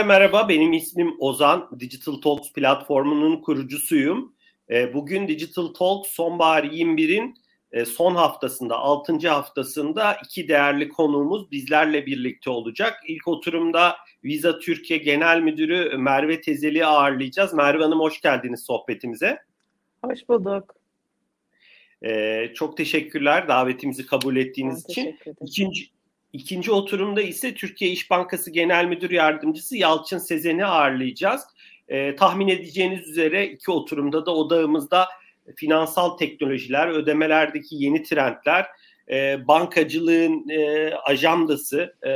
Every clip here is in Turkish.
hepinize merhaba. Benim ismim Ozan. Digital Talks platformunun kurucusuyum. E, bugün Digital Talks sonbahar 21'in e, son haftasında, 6. haftasında iki değerli konuğumuz bizlerle birlikte olacak. İlk oturumda Visa Türkiye Genel Müdürü Merve Tezeli'yi ağırlayacağız. Merve Hanım hoş geldiniz sohbetimize. Hoş bulduk. Ee, çok teşekkürler davetimizi kabul ettiğiniz ben için. İkinci, ikinci oturumda ise Türkiye İş Bankası Genel Müdür Yardımcısı Yalçın Sezen'i ağırlayacağız. Ee, tahmin edeceğiniz üzere iki oturumda da odağımızda finansal teknolojiler, ödemelerdeki yeni trendler, e, bankacılığın e, ajandası e,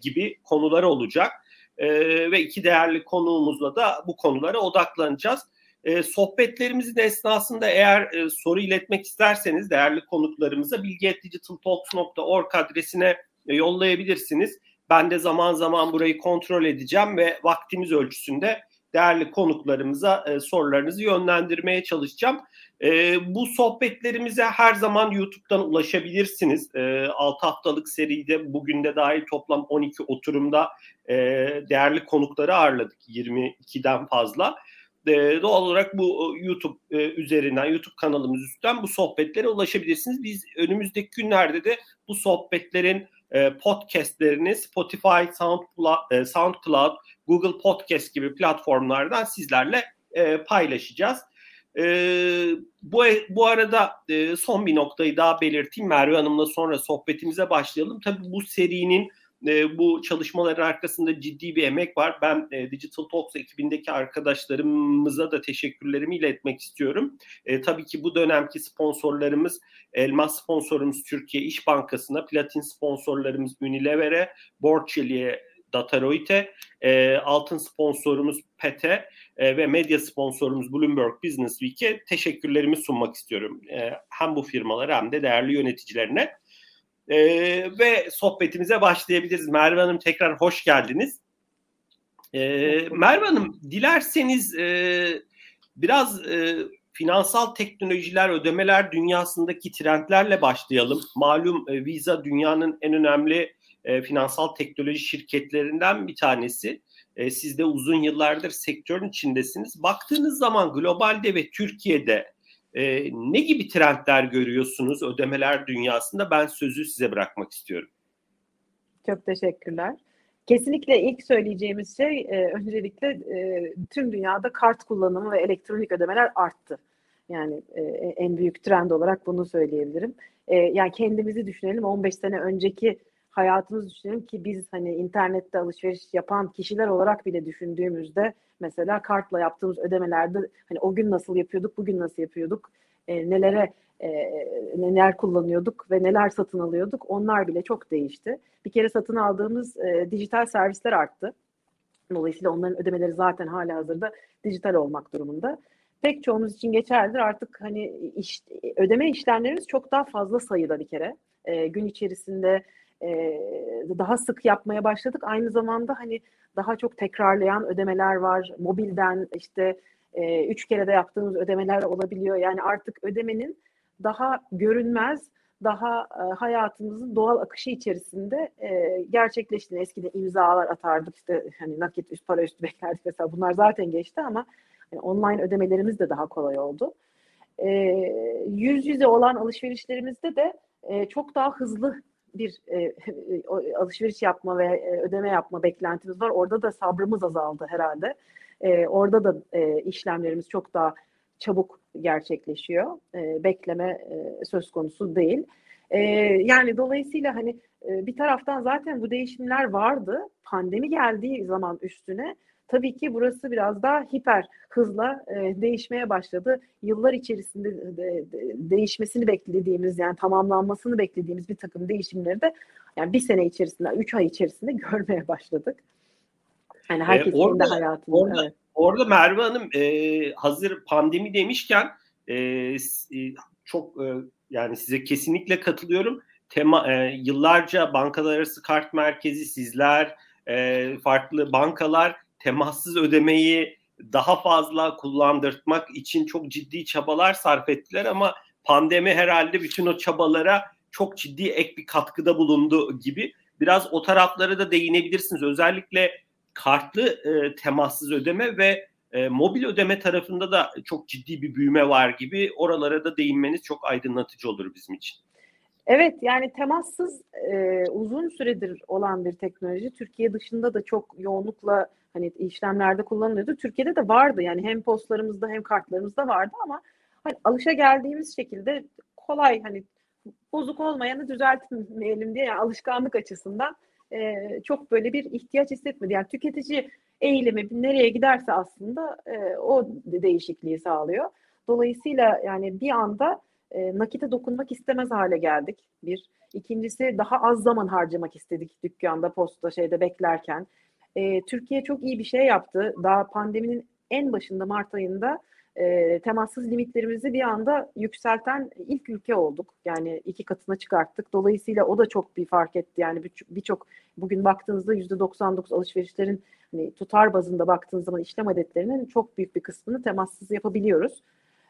gibi konular olacak. E, ve iki değerli konuğumuzla da bu konulara odaklanacağız. E, sohbetlerimizin esnasında eğer e, soru iletmek isterseniz değerli konuklarımıza bilgi.digitaltalks.org adresine e, yollayabilirsiniz. Ben de zaman zaman burayı kontrol edeceğim ve vaktimiz ölçüsünde değerli konuklarımıza e, sorularınızı yönlendirmeye çalışacağım. E, bu sohbetlerimize her zaman YouTube'dan ulaşabilirsiniz. E, 6 haftalık seride bugün de dahil toplam 12 oturumda e, değerli konukları ağırladık 22'den fazla. E, doğal olarak bu e, YouTube e, üzerinden, YouTube kanalımız üstten bu sohbetlere ulaşabilirsiniz. Biz önümüzdeki günlerde de bu sohbetlerin e, podcastlerini Spotify, SoundCloud, e, SoundCloud, Google Podcast gibi platformlardan sizlerle e, paylaşacağız. E, bu bu arada son bir noktayı daha belirteyim. Merve Hanım'la sonra sohbetimize başlayalım. Tabii bu serinin e, bu çalışmaların arkasında ciddi bir emek var. Ben e, Digital Talks ekibindeki arkadaşlarımıza da teşekkürlerimi iletmek istiyorum. E, tabii ki bu dönemki sponsorlarımız Elmas sponsorumuz Türkiye İş Bankası'na, platin sponsorlarımız Unilever'e, Borçeli'ye, Dataroid'e, e, altın sponsorumuz PET'e e, ve medya sponsorumuz Bloomberg Business Week'e teşekkürlerimi sunmak istiyorum. E, hem bu firmalara hem de değerli yöneticilerine. E, ve sohbetimize başlayabiliriz. Merve Hanım tekrar hoş geldiniz. E, Merve Hanım dilerseniz e, biraz e, finansal teknolojiler, ödemeler dünyasındaki trendlerle başlayalım. Malum e, Visa dünyanın en önemli e, finansal teknoloji şirketlerinden bir tanesi. E, siz de uzun yıllardır sektörün içindesiniz. Baktığınız zaman globalde ve Türkiye'de e, ne gibi trendler görüyorsunuz ödemeler dünyasında? Ben sözü size bırakmak istiyorum. Çok teşekkürler. Kesinlikle ilk söyleyeceğimiz şey e, öncelikle e, tüm dünyada kart kullanımı ve elektronik ödemeler arttı. Yani e, en büyük trend olarak bunu söyleyebilirim. E, yani kendimizi düşünelim 15 sene önceki hayatımızı düşünelim ki biz hani internette alışveriş yapan kişiler olarak bile düşündüğümüzde mesela kartla yaptığımız ödemelerde hani o gün nasıl yapıyorduk, bugün nasıl yapıyorduk, e, nelere e, neler kullanıyorduk ve neler satın alıyorduk onlar bile çok değişti. Bir kere satın aldığımız e, dijital servisler arttı. Dolayısıyla onların ödemeleri zaten hala hazırda dijital olmak durumunda. Pek çoğumuz için geçerlidir. Artık hani iş, ödeme işlemlerimiz çok daha fazla sayıda bir kere. E, gün içerisinde daha sık yapmaya başladık. Aynı zamanda hani daha çok tekrarlayan ödemeler var. Mobilden işte üç kere de yaptığımız ödemeler olabiliyor. Yani artık ödemenin daha görünmez, daha hayatımızın doğal akışı içerisinde e, gerçekleştiğini. Eskiden imzalar atardık işte hani nakit üst para üstü beklerdik mesela bunlar zaten geçti ama yani online ödemelerimiz de daha kolay oldu. Yüz yüze olan alışverişlerimizde de çok daha hızlı bir e, alışveriş yapma ve e, ödeme yapma beklentimiz var. Orada da sabrımız azaldı herhalde. E, orada da e, işlemlerimiz çok daha çabuk gerçekleşiyor. E, bekleme e, söz konusu değil. E, yani dolayısıyla hani e, bir taraftan zaten bu değişimler vardı. Pandemi geldiği zaman üstüne Tabii ki burası biraz daha hiper hızla e, değişmeye başladı. Yıllar içerisinde de, de, değişmesini beklediğimiz yani tamamlanmasını beklediğimiz bir takım değişimleri de yani bir sene içerisinde, üç ay içerisinde görmeye başladık. Yani e, herkesin ee, orada, hayatında. Orada, evet. orada Merve Hanım e, hazır pandemi demişken e, e, çok e, yani size kesinlikle katılıyorum. Tema, e, yıllarca bankalar arası kart merkezi sizler, e, farklı bankalar temassız ödemeyi daha fazla kullandırtmak için çok ciddi çabalar sarf ettiler ama pandemi herhalde bütün o çabalara çok ciddi ek bir katkıda bulundu gibi. Biraz o taraflara da değinebilirsiniz. Özellikle kartlı e, temassız ödeme ve e, mobil ödeme tarafında da çok ciddi bir büyüme var gibi oralara da değinmeniz çok aydınlatıcı olur bizim için. Evet yani temassız e, uzun süredir olan bir teknoloji. Türkiye dışında da çok yoğunlukla hani işlemlerde kullanılıyordu. Türkiye'de de vardı yani hem postlarımızda hem kartlarımızda vardı ama hani alışa geldiğimiz şekilde kolay hani bozuk olmayanı düzeltmeyelim diye yani alışkanlık açısından e, çok böyle bir ihtiyaç hissetmedi. Yani tüketici eğilimi nereye giderse aslında e, o değişikliği sağlıyor. Dolayısıyla yani bir anda e, nakite dokunmak istemez hale geldik. Bir. İkincisi daha az zaman harcamak istedik dükkanda, posta, şeyde beklerken. E, Türkiye çok iyi bir şey yaptı. Daha pandeminin en başında Mart ayında e, temassız limitlerimizi bir anda yükselten ilk ülke olduk. Yani iki katına çıkarttık. Dolayısıyla o da çok bir fark etti. Yani birçok bugün baktığınızda %99 alışverişlerin hani tutar bazında baktığınız zaman işlem adetlerinin çok büyük bir kısmını temassız yapabiliyoruz.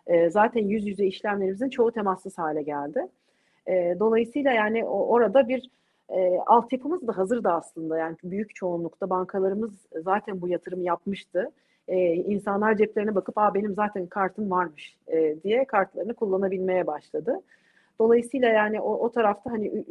E, zaten yüz yüze işlemlerimizin çoğu temassız hale geldi. E, dolayısıyla yani orada bir e, altyapımız da hazırdı aslında. Yani büyük çoğunlukta bankalarımız zaten bu yatırım yapmıştı. E, insanlar ceplerine bakıp Aa, benim zaten kartım varmış e, diye kartlarını kullanabilmeye başladı. Dolayısıyla yani o, o tarafta hani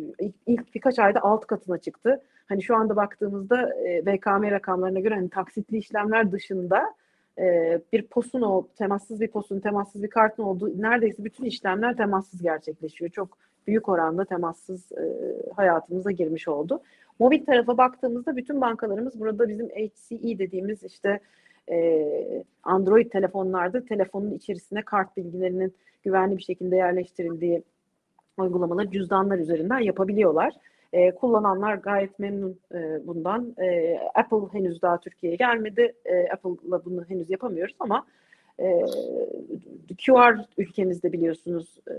ilk birkaç ayda alt katına çıktı. Hani şu anda baktığımızda e, BKM rakamlarına göre hani taksitli işlemler dışında e, bir posun o temassız bir posun, temassız bir kartın olduğu neredeyse bütün işlemler temassız gerçekleşiyor. Çok büyük oranda temassız e, hayatımıza girmiş oldu. Mobil tarafa baktığımızda bütün bankalarımız burada bizim HCE dediğimiz işte e, Android telefonlarda telefonun içerisine kart bilgilerinin güvenli bir şekilde yerleştirildiği uygulamaları cüzdanlar üzerinden yapabiliyorlar. E, kullananlar gayet memnun e, bundan. E, Apple henüz daha Türkiye'ye gelmedi. E, Apple'la bunu henüz yapamıyoruz ama e, QR ülkemizde biliyorsunuz e,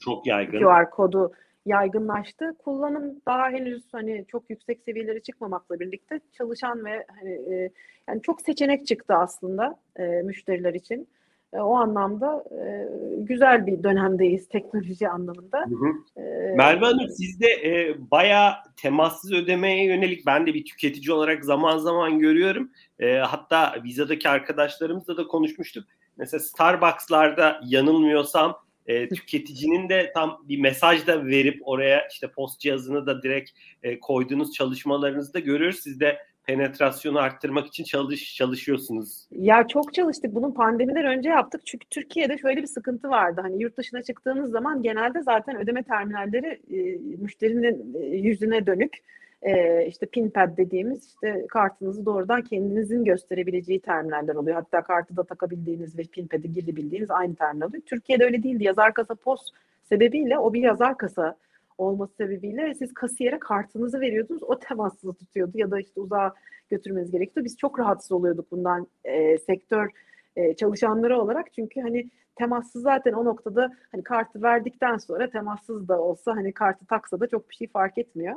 çok yaygın. QR kodu yaygınlaştı. Kullanım daha henüz hani çok yüksek seviyelere çıkmamakla birlikte çalışan ve hani e, yani çok seçenek çıktı aslında e, müşteriler için. E, o anlamda e, güzel bir dönemdeyiz teknoloji anlamında. Hı hı. E, Merve Hanım siz de e, bayağı temassız ödemeye yönelik ben de bir tüketici olarak zaman zaman görüyorum. E, hatta Visa'daki arkadaşlarımızla da konuşmuştuk. Mesela Starbucks'larda yanılmıyorsam e, tüketicinin de tam bir mesaj da verip oraya işte post cihazını da direkt e, koyduğunuz çalışmalarınızda görüyoruz. Siz de penetrasyonu arttırmak için çalış çalışıyorsunuz. Ya çok çalıştık. Bunun pandemiden önce yaptık. Çünkü Türkiye'de şöyle bir sıkıntı vardı. Hani yurt dışına çıktığınız zaman genelde zaten ödeme terminalleri e, müşterinin e, yüzüne dönük e, işte pinpad dediğimiz işte kartınızı doğrudan kendinizin gösterebileceği terminaller oluyor. Hatta kartı da takabildiğiniz ve pinpad'i girebildiğiniz aynı terminal oluyor. Türkiye'de öyle değildi. Yazar kasa post sebebiyle o bir yazar kasa olması sebebiyle siz kasiyere kartınızı veriyordunuz. O temassız tutuyordu ya da işte uzağa götürmeniz gerekiyordu. Biz çok rahatsız oluyorduk bundan e, sektör e, çalışanları olarak. Çünkü hani temassız zaten o noktada hani kartı verdikten sonra temassız da olsa hani kartı taksa da çok bir şey fark etmiyor.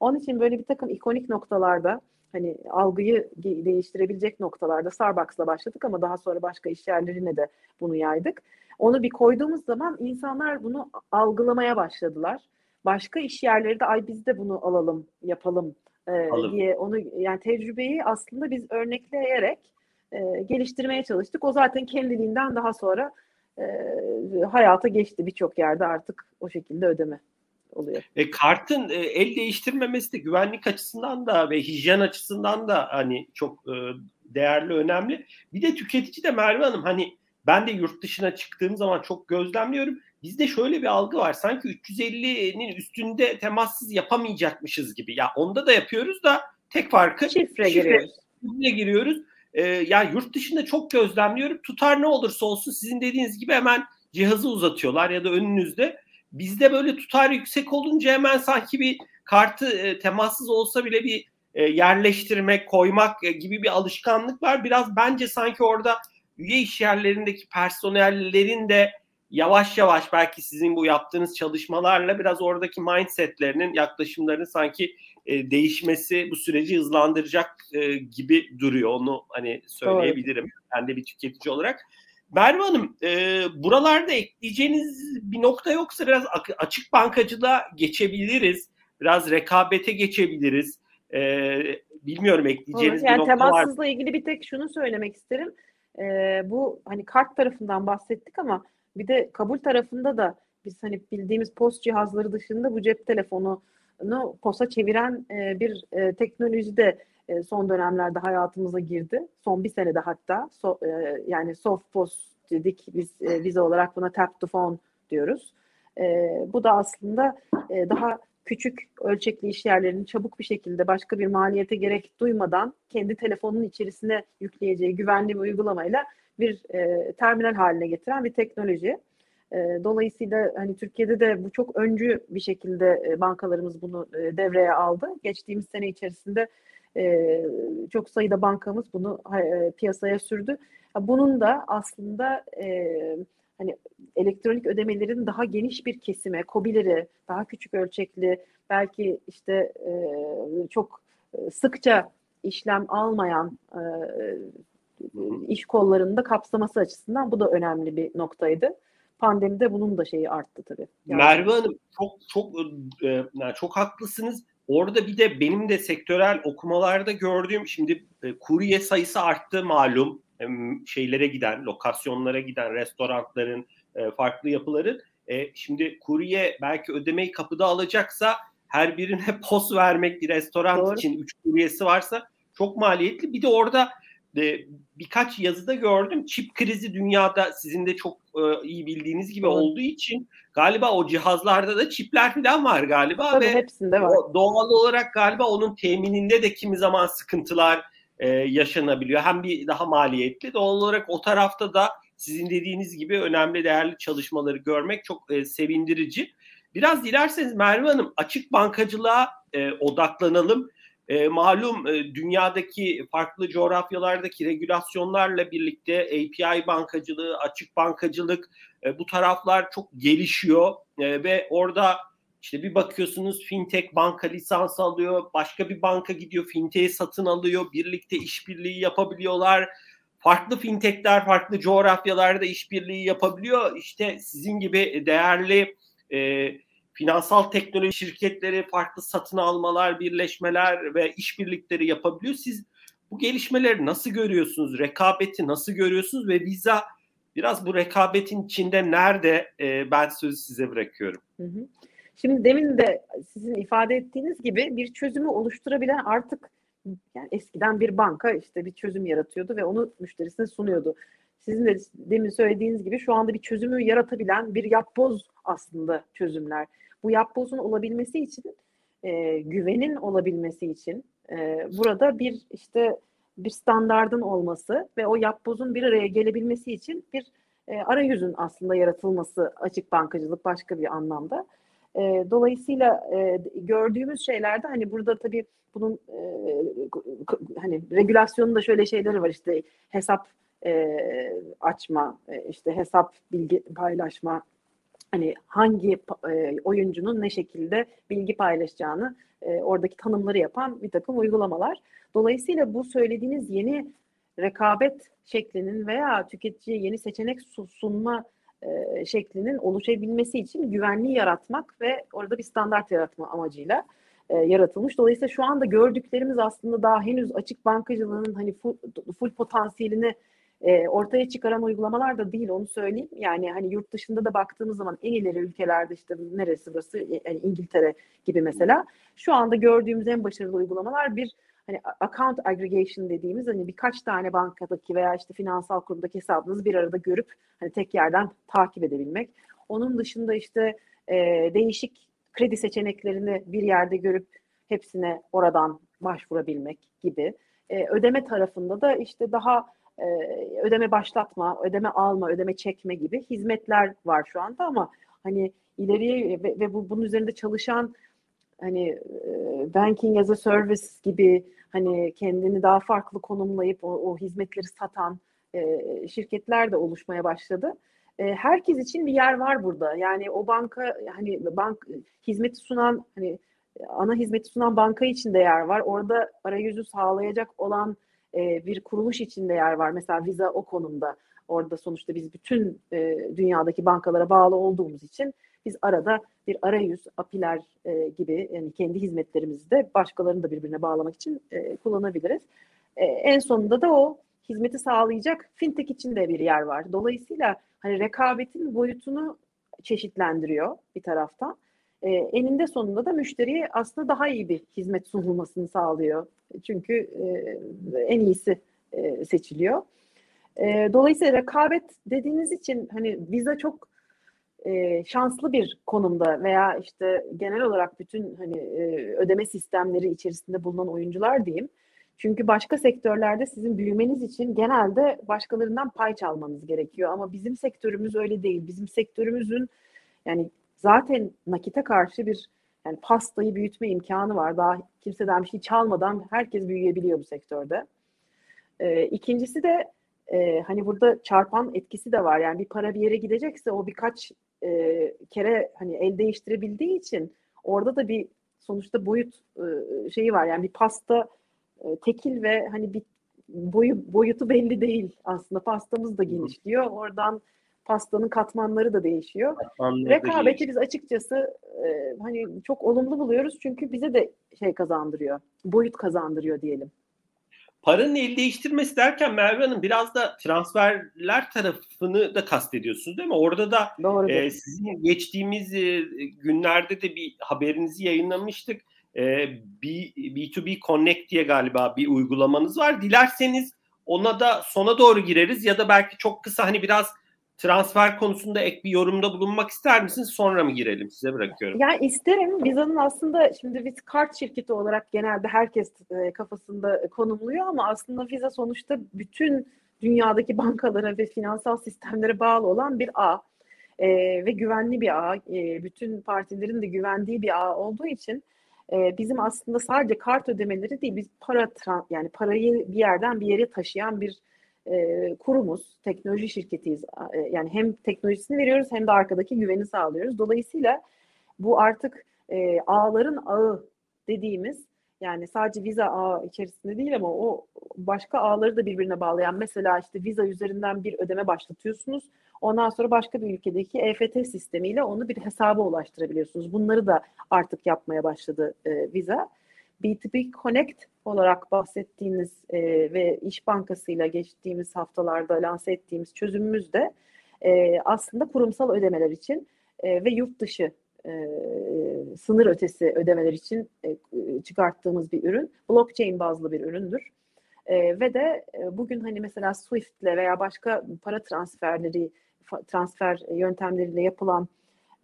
Onun için böyle bir takım ikonik noktalarda hani algıyı değiştirebilecek noktalarda Starbucks'la başladık ama daha sonra başka iş yerlerine de bunu yaydık. Onu bir koyduğumuz zaman insanlar bunu algılamaya başladılar. Başka iş yerleri de ay biz de bunu alalım, yapalım e, diye onu yani tecrübeyi aslında biz örnekleyerek e, geliştirmeye çalıştık. O zaten kendiliğinden daha sonra e, hayata geçti birçok yerde artık o şekilde ödeme oluyor. E, kartın e, el değiştirmemesi de güvenlik açısından da ve hijyen açısından da hani çok e, değerli, önemli. Bir de tüketici de Merve Hanım hani ben de yurt dışına çıktığım zaman çok gözlemliyorum. Bizde şöyle bir algı var. Sanki 350'nin üstünde temassız yapamayacakmışız gibi. Ya onda da yapıyoruz da tek farkı şifre, şifre giriyoruz. Şifre giriyoruz. Ee, ya yurt dışında çok gözlemliyorum. Tutar ne olursa olsun sizin dediğiniz gibi hemen cihazı uzatıyorlar ya da önünüzde. Bizde böyle tutar yüksek olunca hemen sanki bir kartı e, temassız olsa bile bir e, yerleştirmek, koymak e, gibi bir alışkanlık var. Biraz bence sanki orada üye iş yerlerindeki personellerin de yavaş yavaş belki sizin bu yaptığınız çalışmalarla biraz oradaki mindsetlerinin, yaklaşımlarının sanki e, değişmesi bu süreci hızlandıracak e, gibi duruyor. Onu hani söyleyebilirim. Doğru. Ben de bir tüketici olarak. Merve Hanım, e, buralarda ekleyeceğiniz bir nokta yoksa biraz açık bankacılığa geçebiliriz. Biraz rekabete geçebiliriz. E, bilmiyorum ekleyeceğiniz Olur. yani bir nokta temassızla var. ilgili bir tek şunu söylemek isterim. E, bu hani kart tarafından bahsettik ama bir de kabul tarafında da biz hani bildiğimiz post cihazları dışında bu cep telefonu posa çeviren e, bir e, teknoloji de e, son dönemlerde hayatımıza girdi. Son bir senede hatta so, e, yani soft post dedik biz e, vize olarak buna tap to phone diyoruz. E, bu da aslında e, daha küçük ölçekli işyerlerini çabuk bir şekilde başka bir maliyete gerek duymadan kendi telefonunun içerisine yükleyeceği güvenli bir uygulamayla bir e, terminal haline getiren bir teknoloji. E, dolayısıyla hani Türkiye'de de bu çok öncü bir şekilde e, bankalarımız bunu e, devreye aldı. Geçtiğimiz sene içerisinde e, çok sayıda bankamız bunu e, piyasaya sürdü. Bunun da aslında e, hani elektronik ödemelerin daha geniş bir kesime, kobileri, daha küçük ölçekli, belki işte e, çok sıkça işlem almayan e, iş kollarında kapsaması açısından bu da önemli bir noktaydı. Pandemide bunun da şeyi arttı tabii. Yani. Merve Hanım çok çok e, yani çok haklısınız. Orada bir de benim de sektörel okumalarda gördüğüm şimdi e, kurye sayısı arttı malum şeylere giden, lokasyonlara giden restoranların, e, farklı yapıların. E, şimdi kurye belki ödemeyi kapıda alacaksa her birine pos vermek bir restoran Doğru. için 3 kuryesi varsa çok maliyetli. Bir de orada e, birkaç yazıda gördüm. Çip krizi dünyada sizin de çok e, iyi bildiğiniz gibi Doğru. olduğu için galiba o cihazlarda da çipler falan var galiba Tabii ve hepsinde var. doğal olarak galiba onun temininde de kimi zaman sıkıntılar e, yaşanabiliyor. Hem bir daha maliyetli doğal olarak o tarafta da sizin dediğiniz gibi önemli değerli çalışmaları görmek çok e, sevindirici. Biraz dilerseniz Merve Hanım açık bankacılığa e, odaklanalım. E, malum e, dünyadaki farklı coğrafyalardaki regülasyonlarla birlikte API bankacılığı, açık bankacılık e, bu taraflar çok gelişiyor e, ve orada işte bir bakıyorsunuz fintech banka lisans alıyor, başka bir banka gidiyor fintech'i satın alıyor, birlikte işbirliği yapabiliyorlar. Farklı fintechler farklı coğrafyalarda işbirliği yapabiliyor. İşte sizin gibi değerli e, finansal teknoloji şirketleri farklı satın almalar, birleşmeler ve işbirlikleri yapabiliyor. Siz bu gelişmeleri nasıl görüyorsunuz? Rekabeti nasıl görüyorsunuz ve Visa biraz bu rekabetin içinde nerede? E, ben sözü size bırakıyorum. Hı hı. Şimdi demin de sizin ifade ettiğiniz gibi bir çözümü oluşturabilen artık yani eskiden bir banka işte bir çözüm yaratıyordu ve onu müşterisine sunuyordu. Sizin de demin söylediğiniz gibi şu anda bir çözümü yaratabilen bir yapboz aslında çözümler. Bu yapbozun olabilmesi için, e, güvenin olabilmesi için e, burada bir işte bir standardın olması ve o yapbozun bir araya gelebilmesi için bir e, arayüzün aslında yaratılması açık bankacılık başka bir anlamda. E, dolayısıyla e, gördüğümüz şeylerde hani burada tabii bunun e, hani regülasyonunda şöyle şeyleri var işte hesap e, açma, e, işte hesap bilgi paylaşma, hani hangi e, oyuncunun ne şekilde bilgi paylaşacağını e, oradaki tanımları yapan bir takım uygulamalar. Dolayısıyla bu söylediğiniz yeni rekabet şeklinin veya tüketiciye yeni seçenek sunma e, şeklinin oluşabilmesi için güvenliği yaratmak ve orada bir standart yaratma amacıyla e, yaratılmış. Dolayısıyla şu anda gördüklerimiz aslında daha henüz açık bankacılığının hani full, full potansiyelini e, ortaya çıkaran uygulamalar da değil onu söyleyeyim. Yani hani yurt dışında da baktığımız zaman en ileri ülkelerde işte neresi burası yani İngiltere gibi mesela şu anda gördüğümüz en başarılı uygulamalar bir hani account aggregation dediğimiz hani birkaç tane bankadaki veya işte finansal kurumdaki hesabınızı bir arada görüp hani tek yerden takip edebilmek. Onun dışında işte e, değişik kredi seçeneklerini bir yerde görüp hepsine oradan başvurabilmek gibi. E, ödeme tarafında da işte daha e, ödeme başlatma, ödeme alma, ödeme çekme gibi hizmetler var şu anda ama hani ileriye ve, ve bu bunun üzerinde çalışan hani e, banking as a service gibi hani kendini daha farklı konumlayıp o, o hizmetleri satan e, şirketler de oluşmaya başladı. E, herkes için bir yer var burada. Yani o banka hani bank hizmeti sunan hani ana hizmeti sunan banka için de yer var. Orada arayüzü sağlayacak olan e, bir kuruluş içinde yer var. Mesela Visa o konumda. Orada sonuçta biz bütün e, dünyadaki bankalara bağlı olduğumuz için Biz arada bir arayüz, API'ler e, gibi yani kendi hizmetlerimizi de başkalarını da birbirine bağlamak için kullanabiliriz. En sonunda da o hizmeti sağlayacak fintech için de bir yer var. Dolayısıyla hani rekabetin boyutunu çeşitlendiriyor bir taraftan. E, eninde sonunda da müşteriye aslında daha iyi bir hizmet sunulmasını sağlıyor. Çünkü e, en iyisi e, seçiliyor. E, dolayısıyla rekabet dediğiniz için hani Visa çok e, şanslı bir konumda veya işte genel olarak bütün hani e, ödeme sistemleri içerisinde bulunan oyuncular diyeyim. Çünkü başka sektörlerde sizin büyümeniz için genelde başkalarından pay çalmanız gerekiyor ama bizim sektörümüz öyle değil. Bizim sektörümüzün yani zaten nakite karşı bir yani pastayı büyütme imkanı var. Daha kimseden bir şey çalmadan herkes büyüyebiliyor bu sektörde. Ee, ikincisi de e, hani burada çarpan etkisi de var. Yani bir para bir yere gidecekse o birkaç e, kere hani el değiştirebildiği için orada da bir sonuçta boyut e, şeyi var. Yani bir pasta e, tekil ve hani bir boyu boyutu belli değil aslında. Pastamız da genişliyor. Oradan pastanın katmanları da değişiyor. Katmanları Rekabeti da biz açıkçası e, hani çok olumlu buluyoruz çünkü bize de şey kazandırıyor. Boyut kazandırıyor diyelim. Paranın el değiştirmesi derken Merve Hanım biraz da transferler tarafını da kastediyorsunuz değil mi? Orada da e, sizin geçtiğimiz e, günlerde de bir haberinizi yayınlamıştık. E, B, B2B Connect diye galiba bir uygulamanız var. Dilerseniz ona da sona doğru gireriz ya da belki çok kısa hani biraz transfer konusunda ek bir yorumda bulunmak ister misiniz? Sonra mı girelim? Size bırakıyorum. Yani isterim. Visa'nın aslında şimdi biz kart şirketi olarak genelde herkes e, kafasında konumluyor ama aslında Visa sonuçta bütün dünyadaki bankalara ve finansal sistemlere bağlı olan bir ağ. E, ve güvenli bir ağ. E, bütün partilerin de güvendiği bir ağ olduğu için e, bizim aslında sadece kart ödemeleri değil, biz para yani parayı bir yerden bir yere taşıyan bir e, kurumuz, teknoloji şirketiyiz. E, yani hem teknolojisini veriyoruz hem de arkadaki güveni sağlıyoruz. Dolayısıyla bu artık e, ağların ağı dediğimiz yani sadece viza ağı içerisinde değil ama o başka ağları da birbirine bağlayan mesela işte viza üzerinden bir ödeme başlatıyorsunuz. Ondan sonra başka bir ülkedeki EFT sistemiyle onu bir hesaba ulaştırabiliyorsunuz. Bunları da artık yapmaya başladı e, viza. B2B Connect olarak bahsettiğimiz e, ve İş Bankası ile geçtiğimiz haftalarda lanse ettiğimiz çözümümüz de e, aslında kurumsal ödemeler için e, ve yurt dışı e, sınır ötesi ödemeler için e, çıkarttığımız bir ürün. Blockchain bazlı bir üründür. E, ve de e, bugün hani mesela Swift ile veya başka para transferleri transfer yöntemleriyle yapılan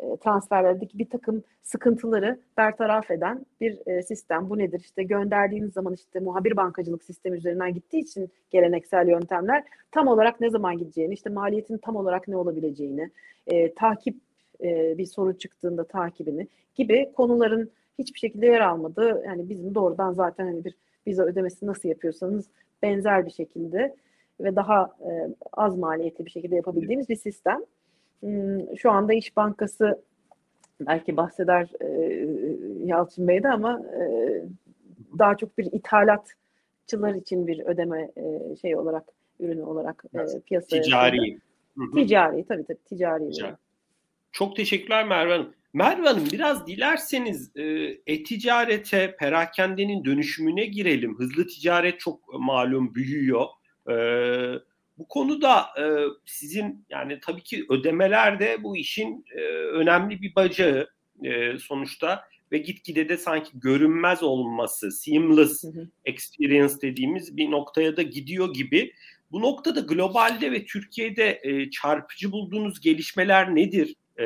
e, transferlerdeki bir takım sıkıntıları bertaraf eden bir e, sistem. Bu nedir? İşte gönderdiğiniz zaman işte muhabir bankacılık sistemi üzerinden gittiği için geleneksel yöntemler tam olarak ne zaman gideceğini, işte maliyetin tam olarak ne olabileceğini, e, takip e, bir sorun çıktığında takibini gibi konuların hiçbir şekilde yer almadığı yani bizim doğrudan zaten hani bir vize ödemesi nasıl yapıyorsanız benzer bir şekilde ve daha e, az maliyetli bir şekilde yapabildiğimiz bir sistem. Şu anda İş Bankası belki bahseder Yalçın Bey'de ama e, daha çok bir ithalatçılar için bir ödeme şey olarak ürünü olarak e, piyasaya ticari. Ticari tabii tabii ticari. ticari. Çok teşekkürler Merve Hanım. Merve Hanım biraz dilerseniz e-ticarete, perakendenin dönüşümüne girelim. Hızlı ticaret çok malum büyüyor. E, bu konuda e, sizin yani tabii ki ödemeler de bu işin e, önemli bir bacağı e, sonuçta ve gitgide de sanki görünmez olması, seamless experience dediğimiz bir noktaya da gidiyor gibi. Bu noktada globalde ve Türkiye'de e, çarpıcı bulduğunuz gelişmeler nedir? E,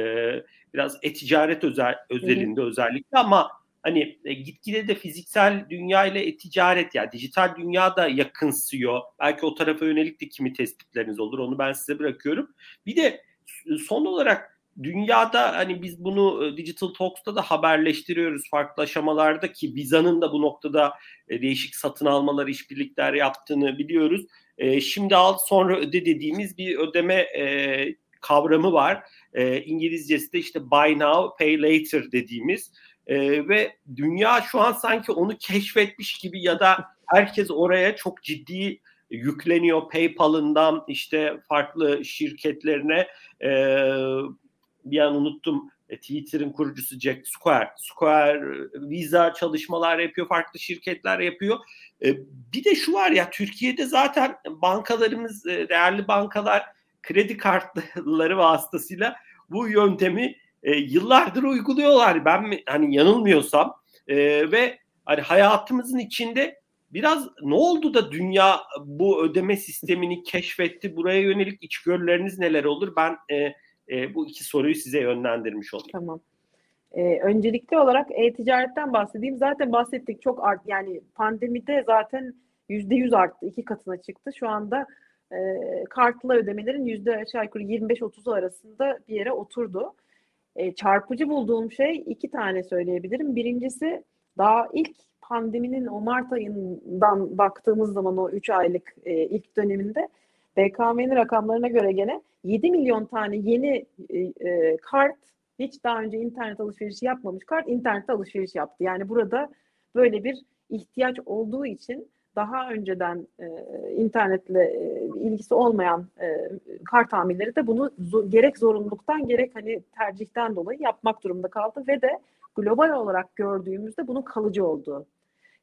biraz e-ticaret özel, özelinde hı hı. özellikle ama hani e, gitgide de fiziksel dünya ile e-ticaret yani dijital dünya da yakınsıyor. Belki o tarafa yönelik de kimi tespitleriniz olur onu ben size bırakıyorum. Bir de son olarak dünyada hani biz bunu e, Digital Talks'ta da haberleştiriyoruz farklı aşamalarda ki Visa'nın da bu noktada e, değişik satın almalar, işbirlikler yaptığını biliyoruz. E, şimdi al sonra öde dediğimiz bir ödeme e, kavramı var. E, İngilizcesi de işte buy now, pay later dediğimiz e, ve dünya şu an sanki onu keşfetmiş gibi ya da herkes oraya çok ciddi yükleniyor PayPal'ından işte farklı şirketlerine e, bir an unuttum e, Twitter'ın kurucusu Jack Square. Square Visa çalışmalar yapıyor, farklı şirketler yapıyor. E, bir de şu var ya Türkiye'de zaten bankalarımız, e, değerli bankalar kredi kartları vasıtasıyla bu yöntemi yıllardır uyguluyorlar. Ben hani yanılmıyorsam ve hani hayatımızın içinde biraz ne oldu da dünya bu ödeme sistemini keşfetti? Buraya yönelik içgörüleriniz neler olur? Ben e, e, bu iki soruyu size yönlendirmiş olayım. Tamam. Ee, öncelikli olarak e-ticaretten bahsedeyim. Zaten bahsettik çok art yani pandemide zaten yüzde yüz arttı. iki katına çıktı. Şu anda e, kartlı ödemelerin yüzde aşağı yukarı 25-30 arasında bir yere oturdu. E, çarpıcı bulduğum şey iki tane söyleyebilirim. Birincisi daha ilk pandeminin o Mart ayından baktığımız zaman o 3 aylık e, ilk döneminde BKM'nin rakamlarına göre gene 7 milyon tane yeni e, e, kart hiç daha önce internet alışverişi yapmamış kart internette alışveriş yaptı. Yani burada böyle bir ihtiyaç olduğu için daha önceden e, internetle e, ilgisi olmayan e, kart amirleri de bunu zo- gerek zorunluluktan gerek hani tercihten dolayı yapmak durumunda kaldı ve de global olarak gördüğümüzde bunun kalıcı olduğu.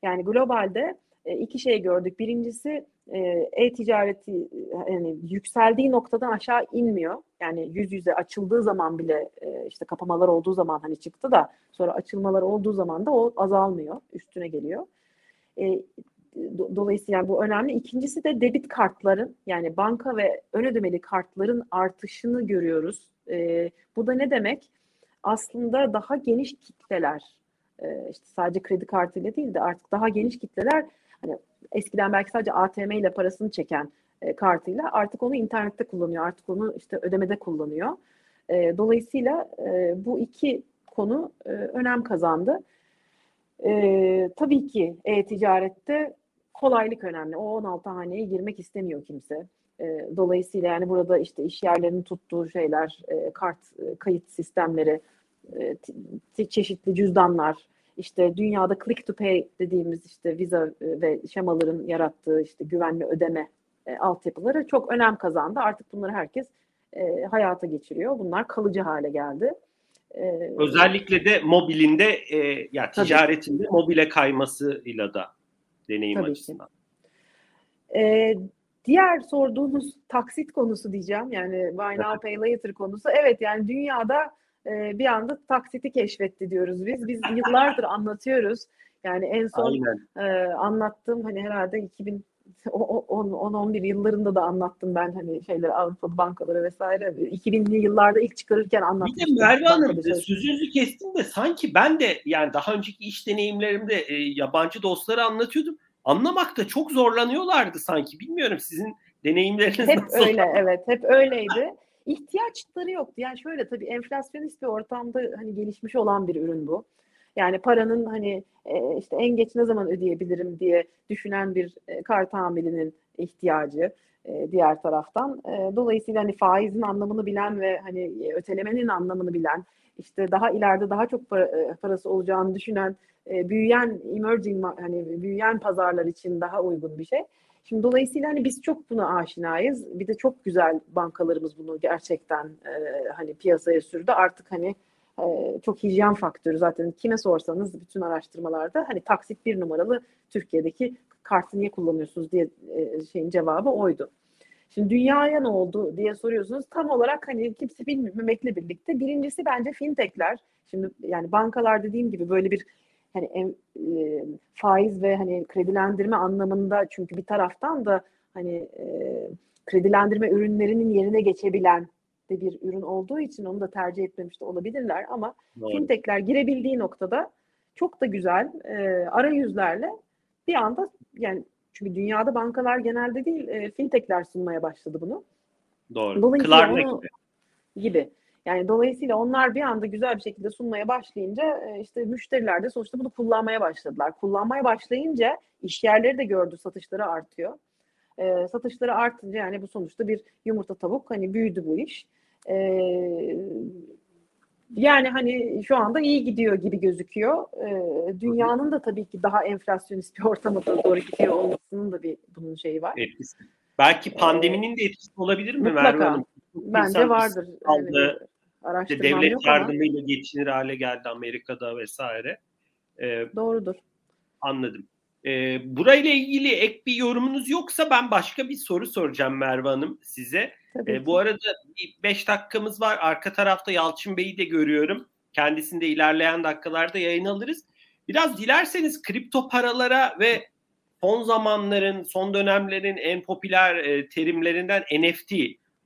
Yani globalde e, iki şey gördük. Birincisi e, e-ticareti yani yükseldiği noktadan aşağı inmiyor. Yani yüz yüze açıldığı zaman bile e, işte kapamalar olduğu zaman hani çıktı da sonra açılmalar olduğu zaman da o azalmıyor. Üstüne geliyor. Dolayısıyla bu önemli. İkincisi de debit kartların yani banka ve ön ödemeli kartların artışını görüyoruz. Bu da ne demek? Aslında daha geniş kitleler işte sadece kredi kartıyla değil de artık daha geniş kitleler hani eskiden belki sadece ATM ile parasını çeken e, kartıyla artık onu internette kullanıyor. Artık onu işte ödemede kullanıyor. E, dolayısıyla e, bu iki konu e, önem kazandı. E, tabii ki e-ticarette kolaylık önemli. O 16 haneye girmek istemiyor kimse. E, dolayısıyla yani burada işte iş yerlerinin tuttuğu şeyler, e, kart e, kayıt sistemleri, e, çeşitli cüzdanlar, işte dünyada click to pay dediğimiz işte viza e, ve şemaların yarattığı işte güvenli ödeme e, altyapıları çok önem kazandı. Artık bunları herkes e, hayata geçiriyor. Bunlar kalıcı hale geldi. E, Özellikle de mobilinde e, ya ticaretinde tabii. mobile kaymasıyla da deneyim tabii açısından. E, diğer sorduğunuz taksit konusu diyeceğim. Yani buy now pay later konusu. Evet yani dünyada e, bir anda taksiti keşfetti diyoruz biz. Biz yıllardır anlatıyoruz. Yani en son e, anlattığım hani herhalde 2000 10-11 yıllarında da anlattım ben hani şeyleri Avrupa bankaları vesaire. 2000'li yıllarda ilk çıkarırken anlatmıştım. Bir de Merve Hanım sözünüzü kestim de sanki ben de yani daha önceki iş deneyimlerimde e, yabancı dostları anlatıyordum. Anlamakta çok zorlanıyorlardı sanki. Bilmiyorum sizin deneyimleriniz hep nasıl? Hep öyle evet hep öyleydi ihtiyaçları yoktu. Yani şöyle tabii enflasyonist bir ortamda hani gelişmiş olan bir ürün bu. Yani paranın hani e, işte en geç ne zaman ödeyebilirim diye düşünen bir e, kar tahammülünün ihtiyacı e, diğer taraftan. E, dolayısıyla hani faizin anlamını bilen ve hani ötelemenin anlamını bilen, işte daha ileride daha çok para, parası olacağını düşünen büyüyen emerging hani büyüyen pazarlar için daha uygun bir şey. Şimdi dolayısıyla hani biz çok buna aşinayız. Bir de çok güzel bankalarımız bunu gerçekten e, hani piyasaya sürdü. Artık hani e, çok hijyen faktörü zaten kime sorsanız bütün araştırmalarda hani taksit bir numaralı Türkiye'deki kartı niye kullanıyorsunuz diye e, şeyin cevabı oydu. Şimdi dünyaya ne oldu diye soruyorsunuz. Tam olarak hani kimse bilmemekle birlikte birincisi bence fintechler. Şimdi yani bankalar dediğim gibi böyle bir hani e, faiz ve hani kredilendirme anlamında çünkü bir taraftan da hani e, kredilendirme ürünlerinin yerine geçebilen de bir ürün olduğu için onu da tercih etmemiş de olabilirler ama Doğru. fintechler girebildiği noktada çok da güzel e, arayüzlerle bir anda yani çünkü dünyada bankalar genelde değil e, fintechler sunmaya başladı bunu. Doğru. Dolayısıyla Klarna onu, gibi. gibi. Yani dolayısıyla onlar bir anda güzel bir şekilde sunmaya başlayınca e, işte müşteriler de sonuçta bunu kullanmaya başladılar. Kullanmaya başlayınca iş yerleri de gördü satışları artıyor. E, satışları artınca yani bu sonuçta bir yumurta tavuk hani büyüdü bu iş. E, yani hani şu anda iyi gidiyor gibi gözüküyor. E, dünyanın da tabii ki daha enflasyonist bir ortama doğru gidiyor olmasının da bir bunun şeyi var. Etkisi. Belki pandeminin de etkisi olabilir mi Mutlaka. Merve Hanım? Bence vardır. Aldı. araştırmam devlet yok yardımıyla ama... geçinir hale geldi Amerika'da vesaire. Ee, Doğrudur. Anladım. Ee, burayla ilgili ek bir yorumunuz yoksa ben başka bir soru soracağım Merve Hanım size. Ee, bu arada 5 dakikamız var. Arka tarafta Yalçın Bey'i de görüyorum. Kendisini de ilerleyen dakikalarda yayın alırız. Biraz dilerseniz kripto paralara ve son zamanların, son dönemlerin en popüler e, terimlerinden NFT,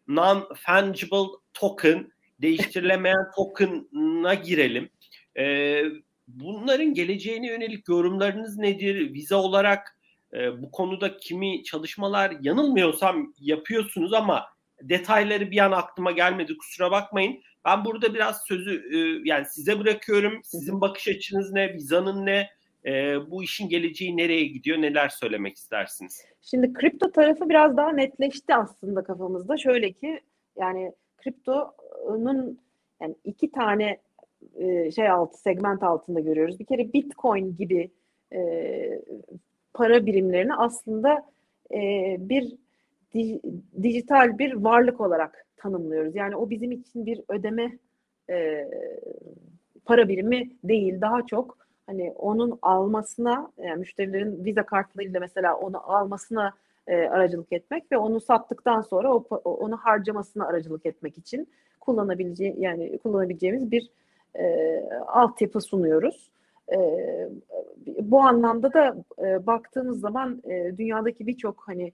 Non-Fungible Token, değiştirilemeyen token'a girelim. E, bunların geleceğine yönelik yorumlarınız nedir? Vize olarak e, bu konuda kimi çalışmalar yanılmıyorsam yapıyorsunuz ama detayları bir an aklıma gelmedi kusura bakmayın. Ben burada biraz sözü e, yani size bırakıyorum. Sizin bakış açınız ne? Vizanın ne? E, bu işin geleceği nereye gidiyor? Neler söylemek istersiniz? Şimdi kripto tarafı biraz daha netleşti aslında kafamızda. Şöyle ki yani kriptonun yani iki tane e, şey altı segment altında görüyoruz. Bir kere Bitcoin gibi e, para birimlerini aslında e, bir di, dijital bir varlık olarak tanımlıyoruz. Yani o bizim için bir ödeme e, para birimi değil. Daha çok hani onun almasına yani müşterilerin viza kartlarıyla mesela onu almasına e, aracılık etmek ve onu sattıktan sonra o, onu harcamasına aracılık etmek için kullanabileceği yani kullanabileceğimiz bir e, altyapı sunuyoruz. E, bu anlamda da e, baktığımız zaman e, dünyadaki birçok hani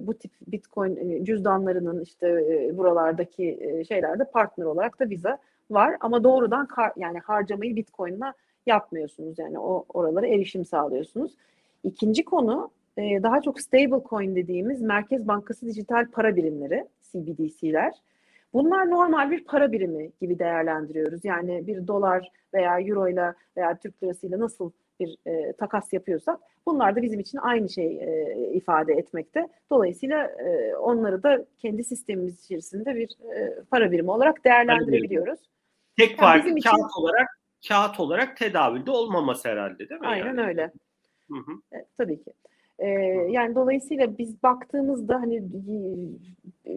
bu tip Bitcoin e, cüzdanlarının işte e, buralardaki e, şeylerde partner olarak da Visa var ama doğrudan kar, yani harcamayı Bitcoin'la yapmıyorsunuz yani o oralara erişim sağlıyorsunuz. İkinci konu daha çok stable coin dediğimiz Merkez Bankası dijital para birimleri CBDC'ler. Bunlar normal bir para birimi gibi değerlendiriyoruz. Yani bir dolar veya euro ile veya Türk lirasıyla nasıl bir e, takas yapıyorsak bunlar da bizim için aynı şey e, ifade etmekte. Dolayısıyla e, onları da kendi sistemimiz içerisinde bir e, para birimi olarak değerlendirebiliyoruz. Tek farkı yani kağıt için... olarak kağıt olarak tedavülde olmaması herhalde değil mi? Aynen yani? öyle. Hı hı. E, tabii ki. E, yani dolayısıyla biz baktığımızda hani e,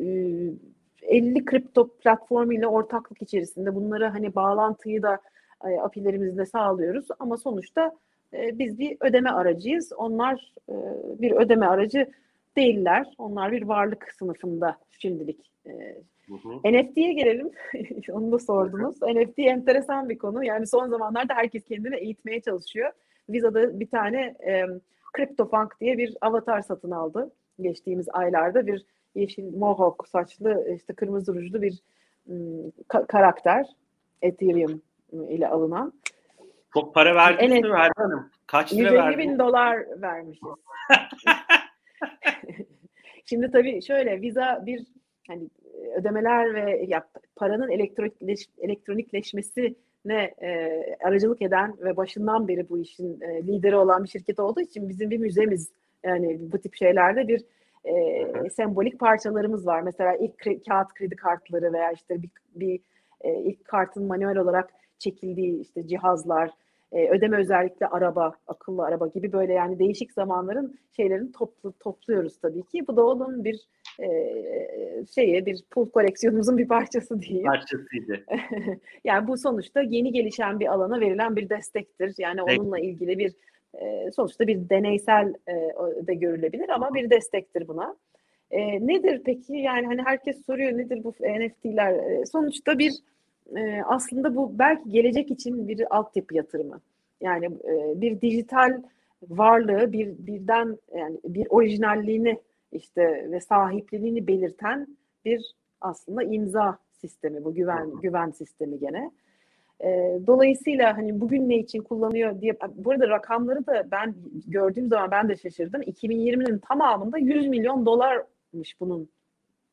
50 kripto platformu ile ortaklık içerisinde bunları hani bağlantıyı da e, apilerimizle sağlıyoruz ama sonuçta e, biz bir ödeme aracıyız. Onlar e, bir ödeme aracı değiller. Onlar bir varlık sınıfında şimdilik. E, NFT'ye gelelim. Onu da sordunuz. NFT enteresan bir konu. Yani son zamanlarda herkes kendini eğitmeye çalışıyor. Visa'da bir tane e, CryptoPunk diye bir avatar satın aldı. Geçtiğimiz aylarda bir yeşil mohawk saçlı işte kırmızı rujlu bir ka- karakter Ethereum ile alınan. Çok para verdiniz evet. mi Merve Hanım? Kaç lira 150 bin dolar vermişiz. Şimdi tabii şöyle Visa bir hani ödemeler ve ya, paranın elektronikleş, elektronikleşmesi ne e, aracılık eden ve başından beri bu işin e, lideri olan bir şirket olduğu için bizim bir müzemiz yani bu tip şeylerde bir e, sembolik parçalarımız var. Mesela ilk kre, kağıt kredi kartları veya işte bir, bir e, ilk kartın manuel olarak çekildiği işte cihazlar, e, ödeme özellikle araba, akıllı araba gibi böyle yani değişik zamanların şeylerini toplu, topluyoruz tabii ki. Bu da onun bir e, şeye bir pul koleksiyonumuzun bir parçası değil. Parçasıydı. yani bu sonuçta yeni gelişen bir alana verilen bir destektir. Yani evet. onunla ilgili bir e, sonuçta bir deneysel e, de görülebilir ama bir destektir buna. E, nedir peki? Yani hani herkes soruyor nedir bu NFT'ler? E, sonuçta bir e, aslında bu belki gelecek için bir altyapı yatırımı. Yani e, bir dijital varlığı bir birden yani bir orijinalliğini işte ve sahipliğini belirten bir aslında imza sistemi bu güven güven sistemi gene. E, dolayısıyla hani bugün ne için kullanıyor diye burada rakamları da ben gördüğüm zaman ben de şaşırdım. 2020'nin tamamında 100 milyon dolarmış bunun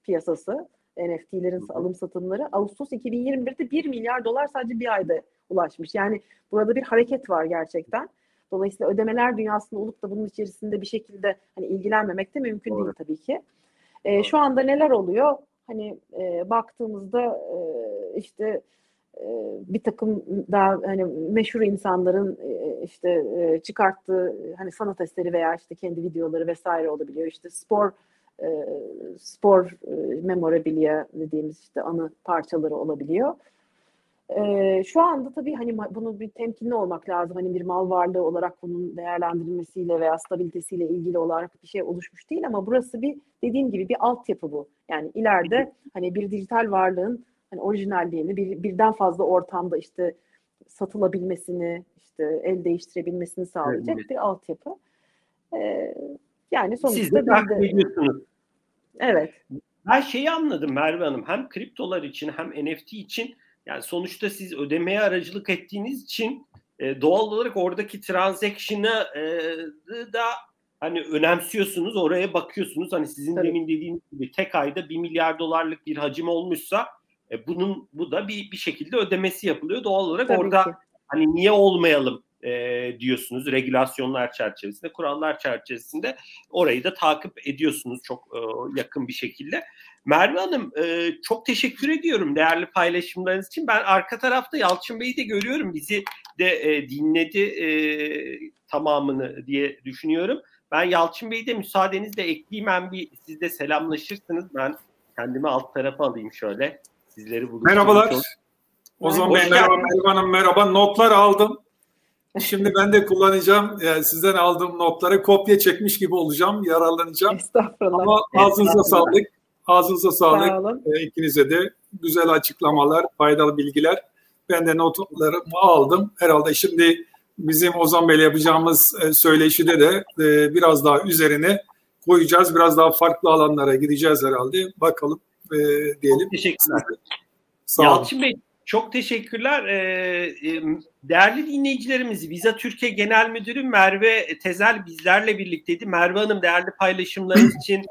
piyasası. NFT'lerin alım satımları. Ağustos 2021'de 1 milyar dolar sadece bir ayda ulaşmış. Yani burada bir hareket var gerçekten. Dolayısıyla ödemeler dünyasında olup da bunun içerisinde bir şekilde hani ilgilenmemek de mümkün Doğru. değil tabii ki. E, şu anda neler oluyor? Hani e, baktığımızda e, işte e, bir takım daha hani meşhur insanların e, işte e, çıkarttığı hani sanat eseri veya işte kendi videoları vesaire olabiliyor. İşte spor e, spor e, memorabilia dediğimiz işte anı parçaları olabiliyor. Ee, şu anda tabii hani bunu bir temkinli olmak lazım. Hani bir mal varlığı olarak bunun değerlendirilmesiyle veya stabilitesiyle ilgili olarak bir şey oluşmuş değil ama burası bir dediğim gibi bir altyapı bu. Yani ileride hani bir dijital varlığın hani orijinalliğini bir, birden fazla ortamda işte satılabilmesini, işte el değiştirebilmesini sağlayacak evet. bir altyapı. Ee, yani sonuçta Siz de takip ediyorsunuz. Evet. Ben şeyi anladım Merve Hanım. Hem kriptolar için hem NFT için yani sonuçta siz ödemeye aracılık ettiğiniz için e, doğal olarak oradaki transaction'ı e, da hani önemsiyorsunuz, oraya bakıyorsunuz. Hani sizin Tabii. demin dediğiniz gibi tek ayda bir milyar dolarlık bir hacim olmuşsa e, bunun bu da bir bir şekilde ödemesi yapılıyor. Doğal olarak Tabii orada ki. hani niye olmayalım e, diyorsunuz regülasyonlar çerçevesinde, kurallar çerçevesinde orayı da takip ediyorsunuz çok e, yakın bir şekilde. Merve Hanım e, çok teşekkür ediyorum değerli paylaşımlarınız için. Ben arka tarafta Yalçın Bey'i de görüyorum. Bizi de e, dinledi e, tamamını diye düşünüyorum. Ben Yalçın Bey'i de müsaadenizle ekleyeyim. Ben bir siz de selamlaşırsınız. Ben kendimi alt tarafa alayım şöyle. Sizleri buluşturmuş Merhabalar. Ozan Bey merhaba, Merve Hanım merhaba. Notlar aldım. Şimdi ben de kullanacağım. Yani sizden aldığım notları kopya çekmiş gibi olacağım. Yararlanacağım. Estağfurullah. Ama ağzınıza sağlık. Ağzınıza sağlık. Sağ e, ikinize de güzel açıklamalar, faydalı bilgiler. Ben de notlarımı aldım. Herhalde şimdi bizim Ozan Bey'le yapacağımız e, söyleşide de e, biraz daha üzerine koyacağız. Biraz daha farklı alanlara gideceğiz herhalde. Bakalım e, diyelim. Çok teşekkürler. Sağ olun. Yalçın Bey çok teşekkürler. Ee, değerli dinleyicilerimiz, Visa Türkiye Genel Müdürü Merve Tezel bizlerle birlikteydi. Merve Hanım değerli paylaşımlarınız için,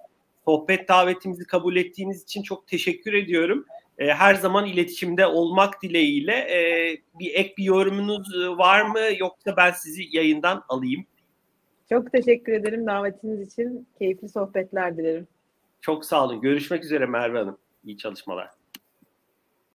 sohbet davetimizi kabul ettiğiniz için çok teşekkür ediyorum. Ee, her zaman iletişimde olmak dileğiyle. Ee, bir ek bir yorumunuz var mı yoksa ben sizi yayından alayım? Çok teşekkür ederim davetiniz için. Keyifli sohbetler dilerim. Çok sağ olun. Görüşmek üzere Merve Hanım. İyi çalışmalar.